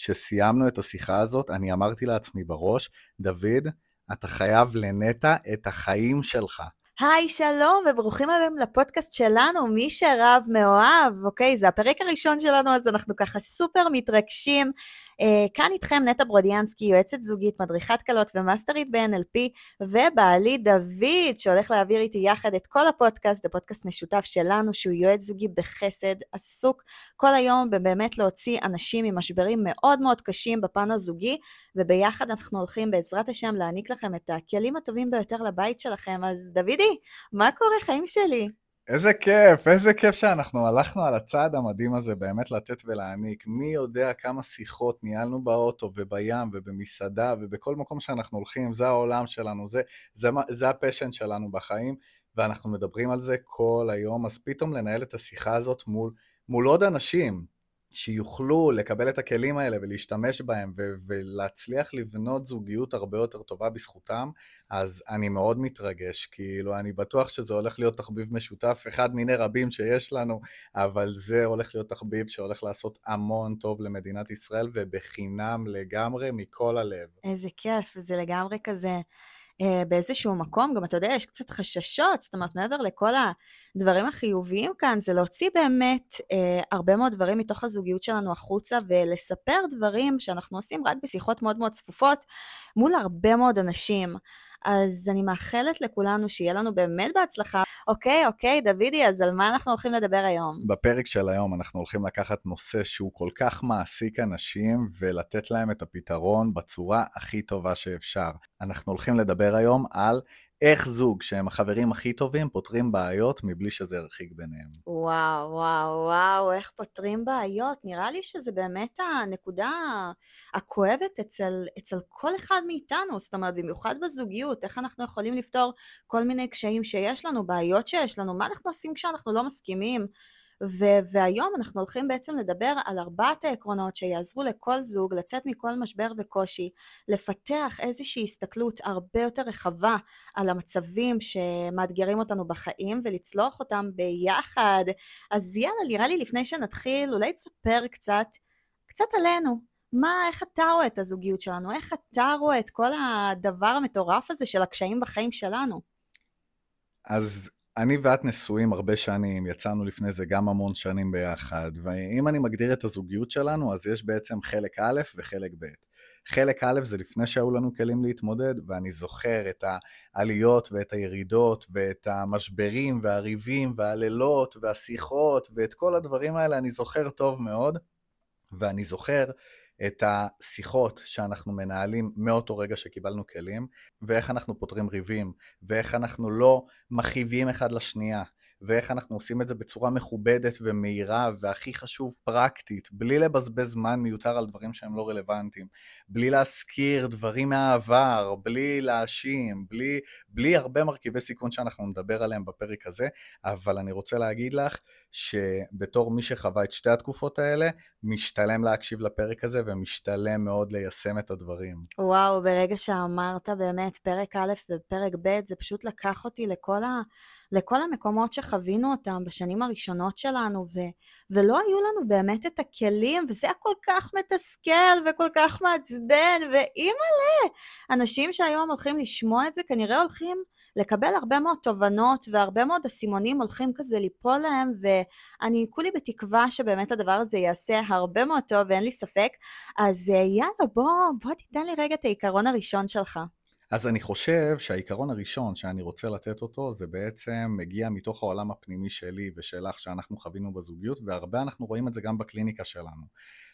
שסיימנו את השיחה הזאת, אני אמרתי לעצמי בראש, דוד, אתה חייב לנטע את החיים שלך. היי, שלום, וברוכים הבאים לפודקאסט שלנו, מי שרב מאוהב, אוקיי? זה הפרק הראשון שלנו, אז אנחנו ככה סופר מתרגשים. אה, כאן איתכם נטע ברודיאנסקי, יועצת זוגית, מדריכת קלות ומאסטרית ב-NLP, ובעלי דוד, שהולך להעביר איתי יחד את כל הפודקאסט, זה פודקאסט משותף שלנו, שהוא יועץ זוגי בחסד, עסוק כל היום בבאמת להוציא אנשים ממשברים מאוד מאוד קשים בפן הזוגי, וביחד אנחנו הולכים בעזרת השם להעניק לכם את הכלים הטובים ביותר לבית שלכם. אז דודי, מה קורה חיים שלי? איזה כיף, איזה כיף שאנחנו הלכנו על הצעד המדהים הזה, באמת לתת ולהעניק. מי יודע כמה שיחות ניהלנו באוטו ובים ובמסעדה ובכל מקום שאנחנו הולכים, זה העולם שלנו, זה, זה, זה הפשן שלנו בחיים, ואנחנו מדברים על זה כל היום, אז פתאום לנהל את השיחה הזאת מול, מול עוד אנשים, שיוכלו לקבל את הכלים האלה ולהשתמש בהם ו- ולהצליח לבנות זוגיות הרבה יותר טובה בזכותם, אז אני מאוד מתרגש, כאילו, אני בטוח שזה הולך להיות תחביב משותף, אחד מיני רבים שיש לנו, אבל זה הולך להיות תחביב שהולך לעשות המון טוב למדינת ישראל, ובחינם לגמרי, מכל הלב. איזה כיף, זה לגמרי כזה... אה, באיזשהו מקום, גם אתה יודע, יש קצת חששות, זאת אומרת, מעבר לכל הדברים החיוביים כאן, זה להוציא באמת אה, הרבה מאוד דברים מתוך הזוגיות שלנו החוצה, ולספר דברים שאנחנו עושים רק בשיחות מאוד מאוד צפופות מול הרבה מאוד אנשים. אז אני מאחלת לכולנו שיהיה לנו באמת בהצלחה. אוקיי, אוקיי, דוידי, אז על מה אנחנו הולכים לדבר היום? בפרק של היום אנחנו הולכים לקחת נושא שהוא כל כך מעסיק אנשים ולתת להם את הפתרון בצורה הכי טובה שאפשר. אנחנו הולכים לדבר היום על איך זוג שהם החברים הכי טובים פותרים בעיות מבלי שזה ירחיק ביניהם. וואו, וואו, וואו, איך פותרים בעיות? נראה לי שזה באמת הנקודה הכואבת אצל, אצל כל אחד מאיתנו, זאת אומרת, במיוחד בזוגיות, איך אנחנו יכולים לפתור כל מיני קשיים שיש לנו, בעיות שיש לנו, מה אנחנו עושים כשאנחנו לא מסכימים. ו- והיום אנחנו הולכים בעצם לדבר על ארבעת העקרונות שיעזרו לכל זוג לצאת מכל משבר וקושי, לפתח איזושהי הסתכלות הרבה יותר רחבה על המצבים שמאתגרים אותנו בחיים ולצלוח אותם ביחד. אז יאללה, נראה לי לפני שנתחיל, אולי תספר קצת, קצת עלינו. מה, איך אתה רואה את הזוגיות שלנו? איך אתה רואה את כל הדבר המטורף הזה של הקשיים בחיים שלנו? אז אני ואת נשואים הרבה שנים, יצאנו לפני זה גם המון שנים ביחד, ואם אני מגדיר את הזוגיות שלנו, אז יש בעצם חלק א' וחלק ב'. חלק א' זה לפני שהיו לנו כלים להתמודד, ואני זוכר את העליות ואת הירידות ואת המשברים והריבים והלילות והשיחות ואת כל הדברים האלה אני זוכר טוב מאוד, ואני זוכר את השיחות שאנחנו מנהלים מאותו רגע שקיבלנו כלים, ואיך אנחנו פותרים ריבים, ואיך אנחנו לא מכאיבים אחד לשנייה, ואיך אנחנו עושים את זה בצורה מכובדת ומהירה, והכי חשוב, פרקטית, בלי לבזבז זמן מיותר על דברים שהם לא רלוונטיים, בלי להזכיר דברים מהעבר, בלי להאשים, בלי, בלי הרבה מרכיבי סיכון שאנחנו נדבר עליהם בפרק הזה, אבל אני רוצה להגיד לך שבתור מי שחווה את שתי התקופות האלה, משתלם להקשיב לפרק הזה ומשתלם מאוד ליישם את הדברים. וואו, ברגע שאמרת באמת פרק א' ופרק ב', זה פשוט לקח אותי לכל ה... לכל המקומות שחווינו אותם בשנים הראשונות שלנו, ו, ולא היו לנו באמת את הכלים, וזה היה כל כך מתסכל וכל כך מעצבן, ואימא'לה, אנשים שהיום הולכים לשמוע את זה כנראה הולכים לקבל הרבה מאוד תובנות והרבה מאוד אסימונים הולכים כזה ליפול להם ואני כולי בתקווה שבאמת הדבר הזה יעשה הרבה מאוד טוב ואין לי ספק אז אה, יאללה בוא, בוא תיתן לי רגע את העיקרון הראשון שלך. אז אני חושב שהעיקרון הראשון שאני רוצה לתת אותו זה בעצם מגיע מתוך העולם הפנימי שלי ושלך שאנחנו חווינו בזוגיות והרבה אנחנו רואים את זה גם בקליניקה שלנו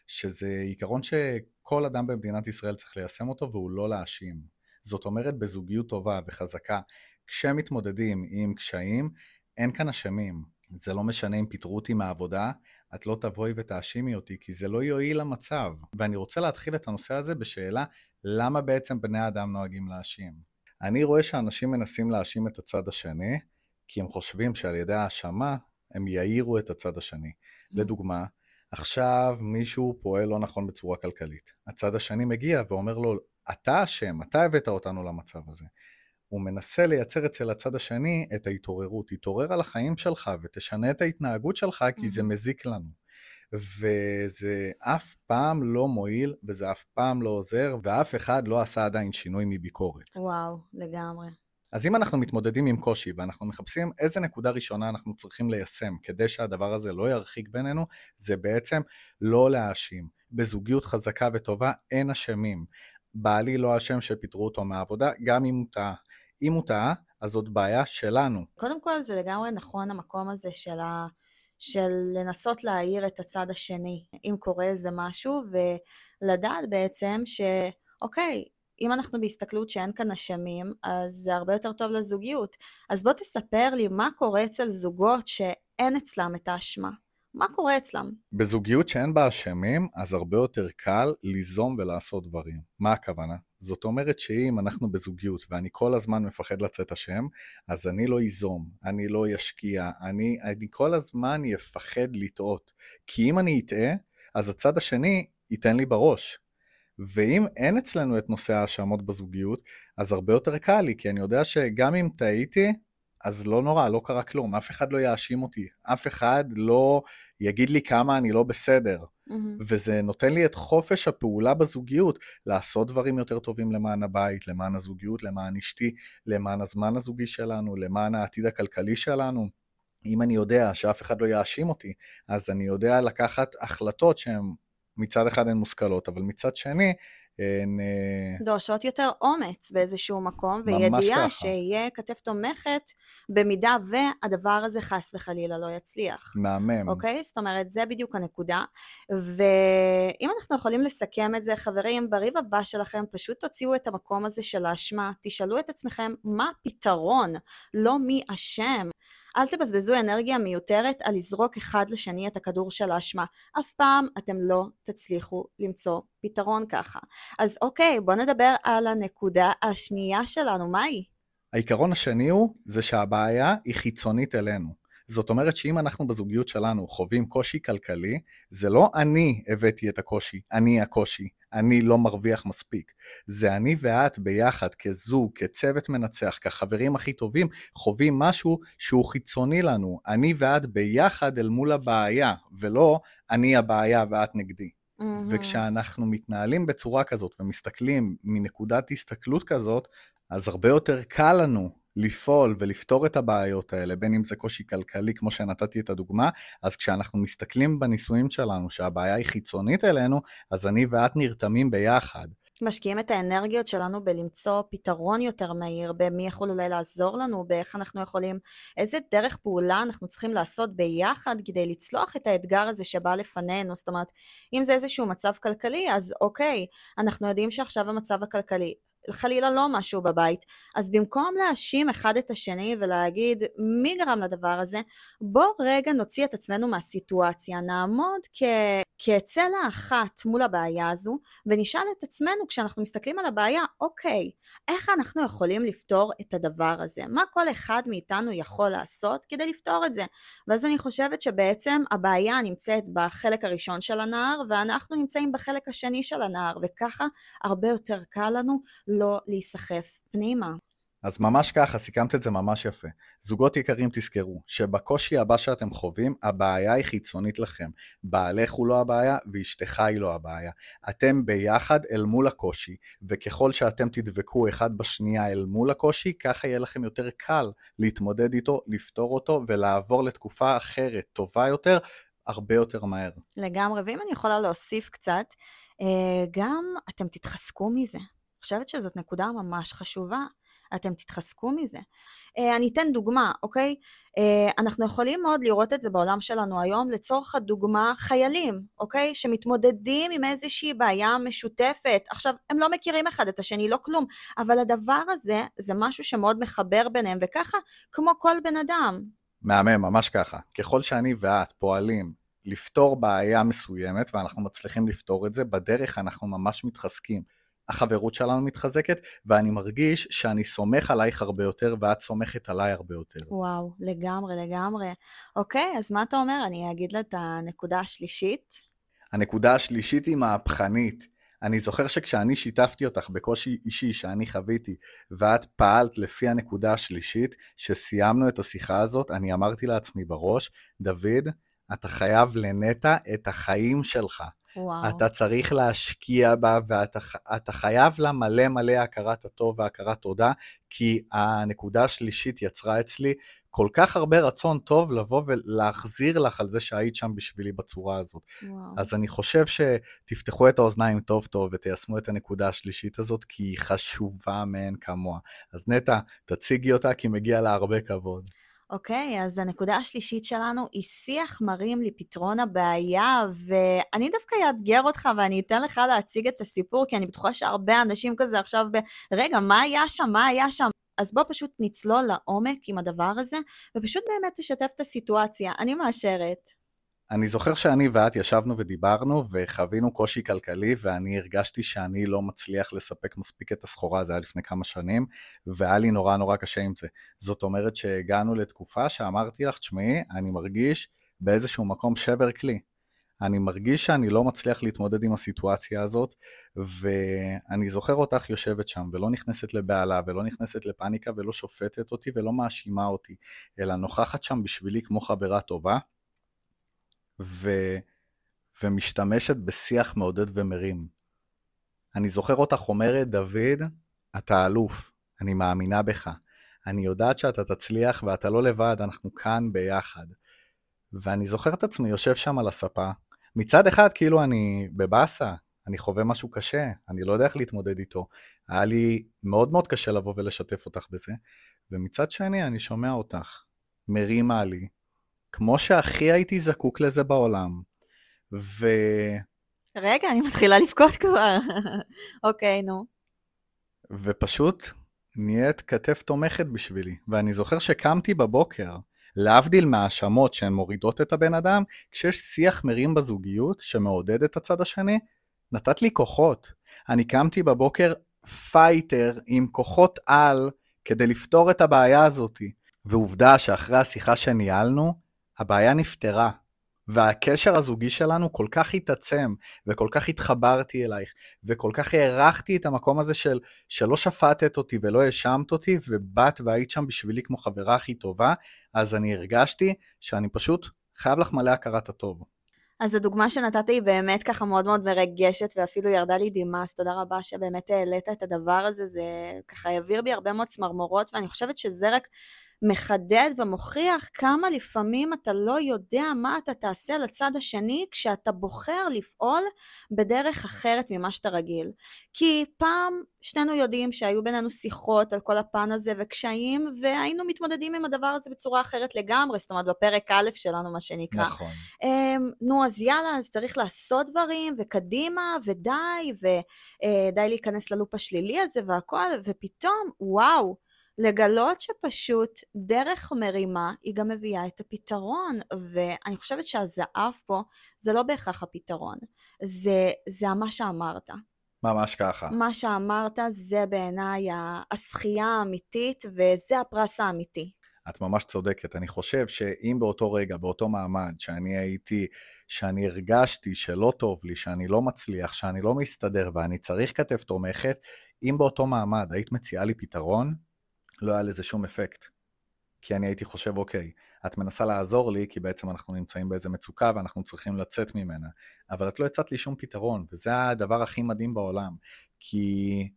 שזה עיקרון שכל אדם במדינת ישראל צריך ליישם אותו והוא לא להאשים. זאת אומרת בזוגיות טובה וחזקה כשמתמודדים עם קשיים אין כאן אשמים זה לא משנה אם פיטרו אותי מהעבודה את לא תבואי ותאשימי אותי כי זה לא יועיל למצב ואני רוצה להתחיל את הנושא הזה בשאלה למה בעצם בני אדם נוהגים להאשים? אני רואה שאנשים מנסים להאשים את הצד השני, כי הם חושבים שעל ידי האשמה הם יאירו את הצד השני. Mm. לדוגמה, עכשיו מישהו פועל לא נכון בצורה כלכלית. הצד השני מגיע ואומר לו, אתה אשם, אתה הבאת אותנו למצב הזה. הוא מנסה לייצר אצל הצד השני את ההתעוררות. תתעורר על החיים שלך ותשנה את ההתנהגות שלך כי זה. מזיק לנו. וזה אף פעם לא מועיל, וזה אף פעם לא עוזר, ואף אחד לא עשה עדיין שינוי מביקורת. וואו, לגמרי. אז אם אנחנו מתמודדים עם קושי ואנחנו מחפשים איזה נקודה ראשונה אנחנו צריכים ליישם כדי שהדבר הזה לא ירחיק בינינו, זה בעצם לא להאשים. בזוגיות חזקה וטובה אין אשמים. בעלי לא אשם שפיטרו אותו מהעבודה, גם אם הוא טעה. אם הוא טעה, אז זאת בעיה שלנו. קודם כל זה לגמרי נכון המקום הזה של, ה... של לנסות להעיר את הצד השני, אם קורה איזה משהו, ולדעת בעצם שאוקיי, אם אנחנו בהסתכלות שאין כאן אשמים, אז זה הרבה יותר טוב לזוגיות. אז בוא תספר לי מה קורה אצל זוגות שאין אצלם את האשמה. מה קורה אצלם? בזוגיות שאין בה אשמים, אז הרבה יותר קל ליזום ולעשות דברים. מה הכוונה? זאת אומרת שאם אנחנו בזוגיות ואני כל הזמן מפחד לצאת אשם, אז אני לא איזום, אני לא אשקיע, אני, אני כל הזמן אפחד לטעות. כי אם אני אטעה, אז הצד השני ייתן לי בראש. ואם אין אצלנו את נושא ההאשמות בזוגיות, אז הרבה יותר קל לי, כי אני יודע שגם אם טעיתי, אז לא נורא, לא קרה כלום, אף אחד לא יאשים אותי, אף אחד לא יגיד לי כמה אני לא בסדר. Mm-hmm. וזה נותן לי את חופש הפעולה בזוגיות, לעשות דברים יותר טובים למען הבית, למען הזוגיות, למען אשתי, למען הזמן הזוגי שלנו, למען העתיד הכלכלי שלנו. אם אני יודע שאף אחד לא יאשים אותי, אז אני יודע לקחת החלטות שהן מצד אחד הן מושכלות, אבל מצד שני, הן... אה, דורשות יותר אומץ באיזשהו מקום, וידיעה שיהיה כתף תומכת במידה והדבר הזה חס וחלילה לא יצליח. מהמם. אוקיי? זאת אומרת, זה בדיוק הנקודה. ואם אנחנו יכולים לסכם את זה, חברים, בריב הבא שלכם פשוט תוציאו את המקום הזה של האשמה, תשאלו את עצמכם מה הפתרון, לא מי אשם. אל תבזבזו אנרגיה מיותרת על לזרוק אחד לשני את הכדור של האשמה. אף פעם אתם לא תצליחו למצוא פתרון ככה. אז אוקיי, בואו נדבר על הנקודה השנייה שלנו, מה היא? העיקרון השני הוא, זה שהבעיה היא חיצונית אלינו. זאת אומרת שאם אנחנו בזוגיות שלנו חווים קושי כלכלי, זה לא אני הבאתי את הקושי, אני הקושי, אני לא מרוויח מספיק. זה אני ואת ביחד, כזוג, כצוות מנצח, כחברים הכי טובים, חווים משהו שהוא חיצוני לנו. אני ואת ביחד אל מול הבעיה, ולא אני הבעיה ואת נגדי. Mm-hmm. וכשאנחנו מתנהלים בצורה כזאת ומסתכלים מנקודת הסתכלות כזאת, אז הרבה יותר קל לנו לפעול ולפתור את הבעיות האלה, בין אם זה קושי כלכלי, כמו שנתתי את הדוגמה, אז כשאנחנו מסתכלים בניסויים שלנו שהבעיה היא חיצונית אלינו, אז אני ואת נרתמים ביחד. משקיעים את האנרגיות שלנו בלמצוא פתרון יותר מהיר, במי יכול אולי לעזור לנו, באיך אנחנו יכולים, איזה דרך פעולה אנחנו צריכים לעשות ביחד כדי לצלוח את האתגר הזה שבא לפנינו. זאת אומרת, אם זה איזשהו מצב כלכלי, אז אוקיי, אנחנו יודעים שעכשיו המצב הכלכלי חלילה לא משהו בבית. אז במקום להאשים אחד את השני ולהגיד מי גרם לדבר הזה, בוא רגע נוציא את עצמנו מהסיטואציה, נעמוד כ... כצלע אחת מול הבעיה הזו, ונשאל את עצמנו כשאנחנו מסתכלים על הבעיה, אוקיי, איך אנחנו יכולים לפתור את הדבר הזה? מה כל אחד מאיתנו יכול לעשות כדי לפתור את זה? ואז אני חושבת שבעצם הבעיה נמצאת בחלק הראשון של הנהר, ואנחנו נמצאים בחלק השני של הנהר, וככה הרבה יותר קל לנו לא להיסחף פנימה. אז ממש ככה, סיכמת את זה ממש יפה. זוגות יקרים תזכרו, שבקושי הבא שאתם חווים, הבעיה היא חיצונית לכם. בעלך הוא לא הבעיה, ואשתך היא לא הבעיה. אתם ביחד אל מול הקושי, וככל שאתם תדבקו אחד בשנייה אל מול הקושי, ככה יהיה לכם יותר קל להתמודד איתו, לפתור אותו, ולעבור לתקופה אחרת, טובה יותר, הרבה יותר מהר. לגמרי, ואם אני יכולה להוסיף קצת, אה, גם אתם תתחזקו מזה. חושבת שזאת נקודה ממש חשובה. אתם תתחזקו מזה. Uh, אני אתן דוגמה, אוקיי? Uh, אנחנו יכולים מאוד לראות את זה בעולם שלנו היום, לצורך הדוגמה, חיילים, אוקיי? שמתמודדים עם איזושהי בעיה משותפת. עכשיו, הם לא מכירים אחד את השני, לא כלום, אבל הדבר הזה, זה משהו שמאוד מחבר ביניהם, וככה, כמו כל בן אדם. מהמם, ממש ככה. ככל שאני ואת פועלים לפתור בעיה מסוימת, ואנחנו מצליחים לפתור את זה, בדרך אנחנו ממש מתחזקים. החברות שלנו מתחזקת, ואני מרגיש שאני סומך עלייך הרבה יותר, ואת סומכת עליי הרבה יותר. וואו, לגמרי, לגמרי. אוקיי, אז מה אתה אומר? אני אגיד לה את הנקודה השלישית. הנקודה השלישית היא מהפכנית. אני זוכר שכשאני שיתפתי אותך בקושי אישי שאני חוויתי, ואת פעלת לפי הנקודה השלישית, שסיימנו את השיחה הזאת, אני אמרתי לעצמי בראש, דוד, אתה חייב לנטע את החיים שלך. וואו. אתה צריך להשקיע בה, ואתה חייב לה מלא מלא הכרת הטוב והכרת תודה, כי הנקודה השלישית יצרה אצלי כל כך הרבה רצון טוב לבוא ולהחזיר לך על זה שהיית שם בשבילי בצורה הזאת. וואו. אז אני חושב שתפתחו את האוזניים טוב טוב ותיישמו את הנקודה השלישית הזאת, כי היא חשובה מאין כמוה. אז נטע, תציגי אותה, כי מגיע לה הרבה כבוד. אוקיי, אז הנקודה השלישית שלנו היא שיח מרים לפתרון הבעיה, ואני דווקא אאתגר אותך ואני אתן לך להציג את הסיפור, כי אני בטוחה שהרבה אנשים כזה עכשיו ב... רגע, מה היה שם? מה היה שם? אז בוא פשוט נצלול לעומק עם הדבר הזה, ופשוט באמת תשתף את הסיטואציה. אני מאשרת. אני זוכר שאני ואת ישבנו ודיברנו וחווינו קושי כלכלי ואני הרגשתי שאני לא מצליח לספק מספיק את הסחורה, זה היה לפני כמה שנים, והיה לי נורא נורא קשה עם זה. זאת אומרת שהגענו לתקופה שאמרתי לך, תשמעי, אני מרגיש באיזשהו מקום שבר כלי. אני מרגיש שאני לא מצליח להתמודד עם הסיטואציה הזאת, ואני זוכר אותך יושבת שם, ולא נכנסת לבהלה, ולא נכנסת לפאניקה, ולא שופטת אותי, ולא מאשימה אותי, אלא נוכחת שם בשבילי כמו חברה טובה, ו... ומשתמשת בשיח מעודד ומרים. אני זוכר אותך אומרת, דוד, אתה אלוף, אני מאמינה בך. אני יודעת שאתה תצליח ואתה לא לבד, אנחנו כאן ביחד. ואני זוכר את עצמי יושב שם על הספה, מצד אחד כאילו אני בבאסה, אני חווה משהו קשה, אני לא יודע איך להתמודד איתו. היה לי מאוד מאוד קשה לבוא ולשתף אותך בזה, ומצד שני אני שומע אותך מרימה לי, כמו שהכי הייתי זקוק לזה בעולם, ו... רגע, אני מתחילה לבכות כבר. אוקיי, נו. ופשוט נהיית כתף תומכת בשבילי. ואני זוכר שקמתי בבוקר, להבדיל מהאשמות שהן מורידות את הבן אדם, כשיש שיח מרים בזוגיות שמעודד את הצד השני, נתת לי כוחות. אני קמתי בבוקר פייטר עם כוחות על כדי לפתור את הבעיה הזאתי. ועובדה שאחרי השיחה שניהלנו, הבעיה נפתרה. והקשר הזוגי שלנו כל כך התעצם, וכל כך התחברתי אלייך, וכל כך הערכתי את המקום הזה של שלא שפטת אותי ולא האשמת אותי, ובאת והיית שם בשבילי כמו חברה הכי טובה, אז אני הרגשתי שאני פשוט חייב לך מלא הכרת הטוב. אז הדוגמה שנתת היא באמת ככה מאוד מאוד מרגשת, ואפילו ירדה לי דמאס, תודה רבה שבאמת העלית את הדבר הזה, זה ככה העביר בי הרבה מאוד צמרמורות, ואני חושבת שזה רק מחדד ומוכיח כמה לפעמים אתה לא יודע מה אתה תעשה לצד השני כשאתה בוחר לפעול בדרך אחרת ממה שאתה רגיל. כי פעם שנינו יודעים שהיו בינינו שיחות על כל הפן הזה וקשיים, והיינו מתמודדים עם הדבר הזה בצורה אחרת לגמרי, זאת אומרת בפרק א' שלנו מה שנקרא. נכון. Um, נו אז יאללה, אז צריך לעשות דברים, וקדימה, ודי, ודי uh, להיכנס ללופ השלילי הזה והכל, ופתאום, וואו, לגלות שפשוט דרך מרימה היא גם מביאה את הפתרון ואני חושבת שהזהב פה זה לא בהכרח הפתרון זה, זה מה שאמרת. ממש ככה. מה שאמרת זה בעיניי הזכייה האמיתית וזה הפרס האמיתי. את ממש צודקת. אני חושב שאם באותו רגע, באותו מעמד, שאני הייתי, שאני הרגשתי שלא טוב לי, שאני לא מצליח, שאני לא מסתדר ואני צריך כתף תומכת, אם באותו מעמד היית מציעה לי פתרון, לא היה לזה שום אפקט. כי אני הייתי חושב, אוקיי, את מנסה לעזור לי, כי בעצם אנחנו נמצאים באיזה מצוקה ואנחנו צריכים לצאת ממנה. אבל את לא הצעת לי שום פתרון, וזה הדבר הכי מדהים בעולם. כי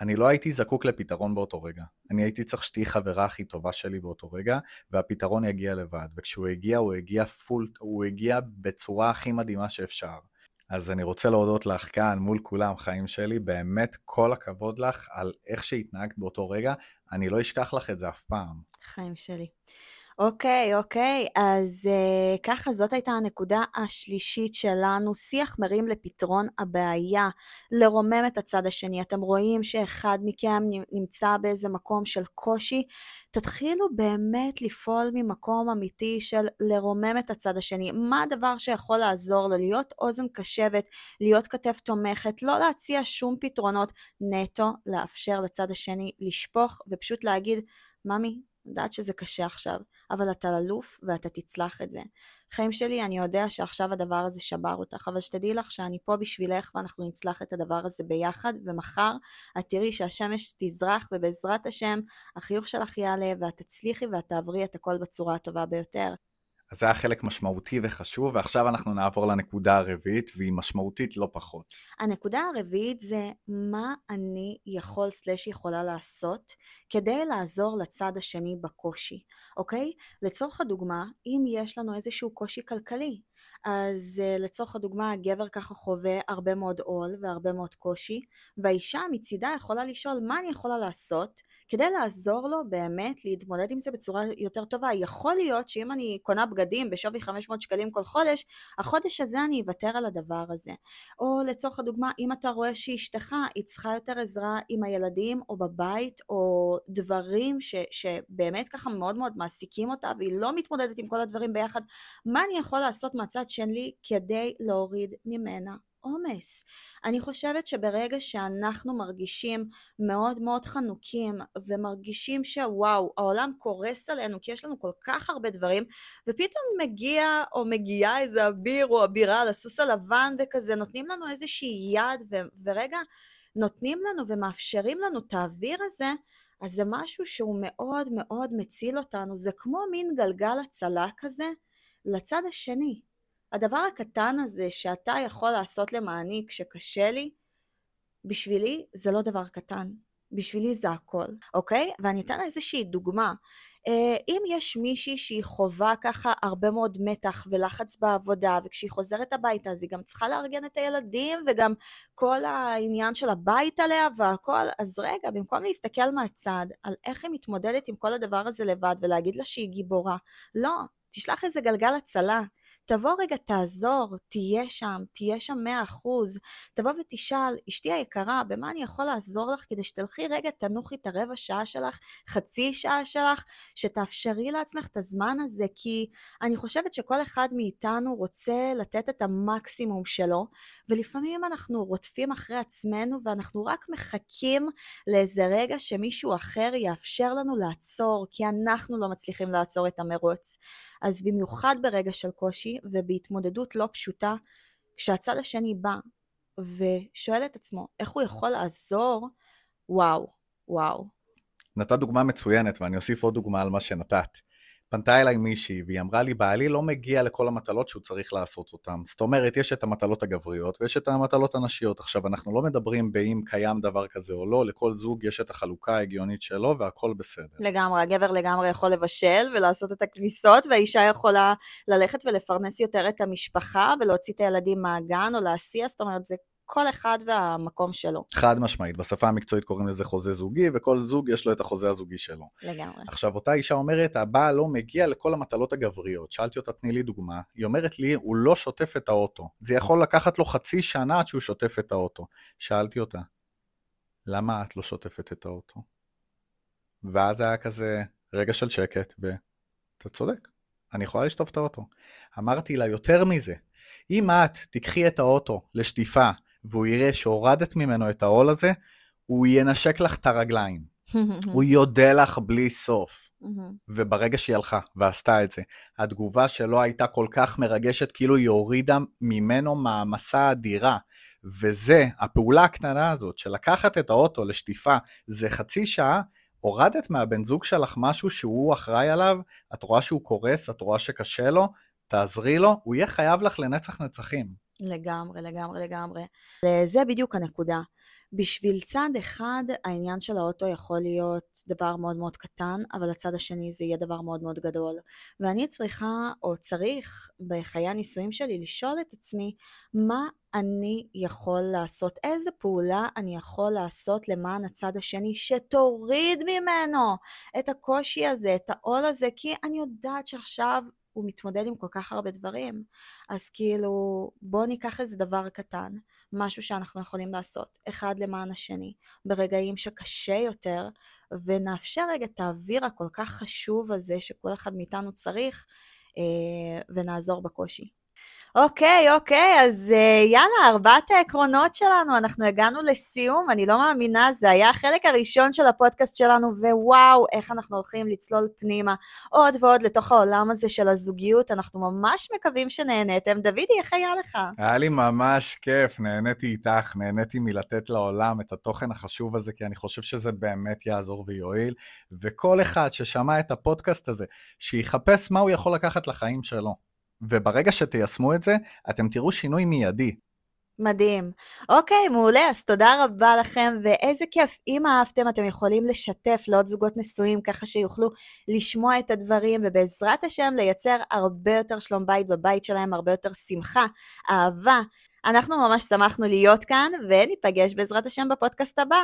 אני לא הייתי זקוק לפתרון באותו רגע. אני הייתי צריך שתהיי חברה הכי טובה שלי באותו רגע, והפתרון יגיע לבד. וכשהוא הגיע, הוא הגיע פול, הוא הגיע בצורה הכי מדהימה שאפשר. אז אני רוצה להודות לך כאן מול כולם, חיים שלי, באמת כל הכבוד לך על איך שהתנהגת באותו רגע, אני לא אשכח לך את זה אף פעם. חיים שלי. אוקיי, אוקיי, אז uh, ככה זאת הייתה הנקודה השלישית שלנו, שיח מרים לפתרון הבעיה, לרומם את הצד השני. אתם רואים שאחד מכם נמצא באיזה מקום של קושי, תתחילו באמת לפעול ממקום אמיתי של לרומם את הצד השני. מה הדבר שיכול לעזור לו? להיות אוזן קשבת, להיות כתף תומכת, לא להציע שום פתרונות, נטו לאפשר לצד השני לשפוך ופשוט להגיד, ממי, יודעת שזה קשה עכשיו, אבל אתה אלוף ואתה תצלח את זה. חיים שלי, אני יודע שעכשיו הדבר הזה שבר אותך, אבל שתדעי לך שאני פה בשבילך ואנחנו נצלח את הדבר הזה ביחד, ומחר את תראי שהשמש תזרח ובעזרת השם החיוך שלך יעלה ואת תצליחי ואת תעברי את הכל בצורה הטובה ביותר. אז זה היה חלק משמעותי וחשוב, ועכשיו אנחנו נעבור לנקודה הרביעית, והיא משמעותית לא פחות. הנקודה הרביעית זה מה אני יכול סלש יכולה לעשות כדי לעזור לצד השני בקושי, אוקיי? לצורך הדוגמה, אם יש לנו איזשהו קושי כלכלי, אז uh, לצורך הדוגמה הגבר ככה חווה הרבה מאוד עול והרבה מאוד קושי והאישה מצידה יכולה לשאול מה אני יכולה לעשות כדי לעזור לו באמת להתמודד עם זה בצורה יותר טובה. יכול להיות שאם אני קונה בגדים בשווי 500 שקלים כל חודש, החודש הזה אני אוותר על הדבר הזה. או לצורך הדוגמה, אם אתה רואה שאשתך היא צריכה יותר עזרה עם הילדים או בבית, או דברים ש, שבאמת ככה מאוד מאוד מעסיקים אותה והיא לא מתמודדת עם כל הדברים ביחד, מה אני יכול לעשות מהצד שלי כדי להוריד ממנה עומס. אני חושבת שברגע שאנחנו מרגישים מאוד מאוד חנוקים ומרגישים שוואו העולם קורס עלינו כי יש לנו כל כך הרבה דברים ופתאום מגיע או מגיעה איזה אביר או אבירה על הסוס הלבן וכזה נותנים לנו איזושהי יד ו- ורגע נותנים לנו ומאפשרים לנו את האוויר הזה אז זה משהו שהוא מאוד מאוד מציל אותנו זה כמו מין גלגל הצלה כזה לצד השני הדבר הקטן הזה שאתה יכול לעשות למעני כשקשה לי, בשבילי זה לא דבר קטן. בשבילי זה הכל, אוקיי? ואני אתן איזושהי דוגמה. אה, אם יש מישהי שהיא חווה ככה הרבה מאוד מתח ולחץ בעבודה, וכשהיא חוזרת הביתה אז היא גם צריכה לארגן את הילדים, וגם כל העניין של הבית עליה והכל, אז רגע, במקום להסתכל מהצד על איך היא מתמודדת עם כל הדבר הזה לבד ולהגיד לה שהיא גיבורה, לא, תשלח איזה גלגל הצלה. תבוא רגע, תעזור, תהיה שם, תהיה שם מאה אחוז. תבוא ותשאל, אשתי היקרה, במה אני יכול לעזור לך כדי שתלכי רגע, תנוחי את הרבע שעה שלך, חצי שעה שלך, שתאפשרי לעצמך את הזמן הזה, כי אני חושבת שכל אחד מאיתנו רוצה לתת את המקסימום שלו, ולפעמים אנחנו רודפים אחרי עצמנו ואנחנו רק מחכים לאיזה רגע שמישהו אחר יאפשר לנו לעצור, כי אנחנו לא מצליחים לעצור את המרוץ. אז במיוחד ברגע של קושי ובהתמודדות לא פשוטה, כשהצד השני בא ושואל את עצמו איך הוא יכול לעזור, וואו, וואו. נתת דוגמה מצוינת ואני אוסיף עוד דוגמה על מה שנתת. פנתה אליי מישהי והיא אמרה לי, בעלי לא מגיע לכל המטלות שהוא צריך לעשות אותן. זאת אומרת, יש את המטלות הגבריות ויש את המטלות הנשיות. עכשיו, אנחנו לא מדברים באם קיים דבר כזה או לא, לכל זוג יש את החלוקה ההגיונית שלו והכל בסדר. לגמרי, הגבר לגמרי יכול לבשל ולעשות את הכביסות, והאישה יכולה ללכת ולפרנס יותר את המשפחה ולהוציא את הילדים מהגן או להסיע, זאת אומרת, זה כל אחד והמקום שלו. חד משמעית, בשפה המקצועית קוראים לזה חוזה זוגי, וכל זוג יש לו את החוזה הזוגי שלו. לגמרי. עכשיו, אותה אישה אומרת, הבעל לא מגיע לכל המטלות הגבריות. שאלתי אותה, תני לי דוגמה. היא אומרת לי, הוא לא שוטף את האוטו. זה יכול לקחת לו חצי שנה עד שהוא שוטף את האוטו. שאלתי אותה, למה את לא שוטפת את האוטו? ואז היה כזה רגע של שקט, ואתה צודק, אני יכולה לשטוף את האוטו. אמרתי לה, יותר מזה, אם את תיקחי את האוטו לשטיפה והוא יראה שהורדת ממנו את העול הזה, הוא ינשק לך את הרגליים. הוא יודה לך בלי סוף. וברגע שהיא הלכה ועשתה את זה, התגובה שלו הייתה כל כך מרגשת, כאילו היא הורידה ממנו מעמסה אדירה. וזה, הפעולה הקטנה הזאת של לקחת את האוטו לשטיפה, זה חצי שעה, הורדת מהבן זוג שלך משהו שהוא אחראי עליו, את רואה שהוא קורס, את רואה שקשה לו, תעזרי לו, הוא יהיה חייב לך לנצח נצחים. לגמרי, לגמרי, לגמרי. זה בדיוק הנקודה. בשביל צד אחד העניין של האוטו יכול להיות דבר מאוד מאוד קטן, אבל הצד השני זה יהיה דבר מאוד מאוד גדול. ואני צריכה, או צריך, בחיי הנישואים שלי, לשאול את עצמי, מה אני יכול לעשות? איזה פעולה אני יכול לעשות למען הצד השני שתוריד ממנו את הקושי הזה, את העול הזה, כי אני יודעת שעכשיו הוא מתמודד עם כל כך הרבה דברים. אז כאילו, בואו ניקח איזה דבר קטן, משהו שאנחנו יכולים לעשות, אחד למען השני, ברגעים שקשה יותר, ונאפשר רגע את האוויר הכל כך חשוב הזה שכל אחד מאיתנו צריך, אה, ונעזור בקושי. אוקיי, אוקיי, אז uh, יאללה, ארבעת העקרונות שלנו, אנחנו הגענו לסיום, אני לא מאמינה, זה היה החלק הראשון של הפודקאסט שלנו, ווואו, איך אנחנו הולכים לצלול פנימה עוד ועוד לתוך העולם הזה של הזוגיות, אנחנו ממש מקווים שנהניתם. דודי, איך היה לך? היה לי ממש כיף, נהניתי איתך, נהניתי מלתת לעולם את התוכן החשוב הזה, כי אני חושב שזה באמת יעזור ויועיל, וכל אחד ששמע את הפודקאסט הזה, שיחפש מה הוא יכול לקחת לחיים שלו. וברגע שתיישמו את זה, אתם תראו שינוי מיידי. מדהים. אוקיי, מעולה, אז תודה רבה לכם, ואיזה כיף. אם אהבתם, אתם יכולים לשתף לעוד זוגות נשואים, ככה שיוכלו לשמוע את הדברים, ובעזרת השם לייצר הרבה יותר שלום בית בבית שלהם, הרבה יותר שמחה, אהבה. אנחנו ממש שמחנו להיות כאן, וניפגש בעזרת השם בפודקאסט הבא.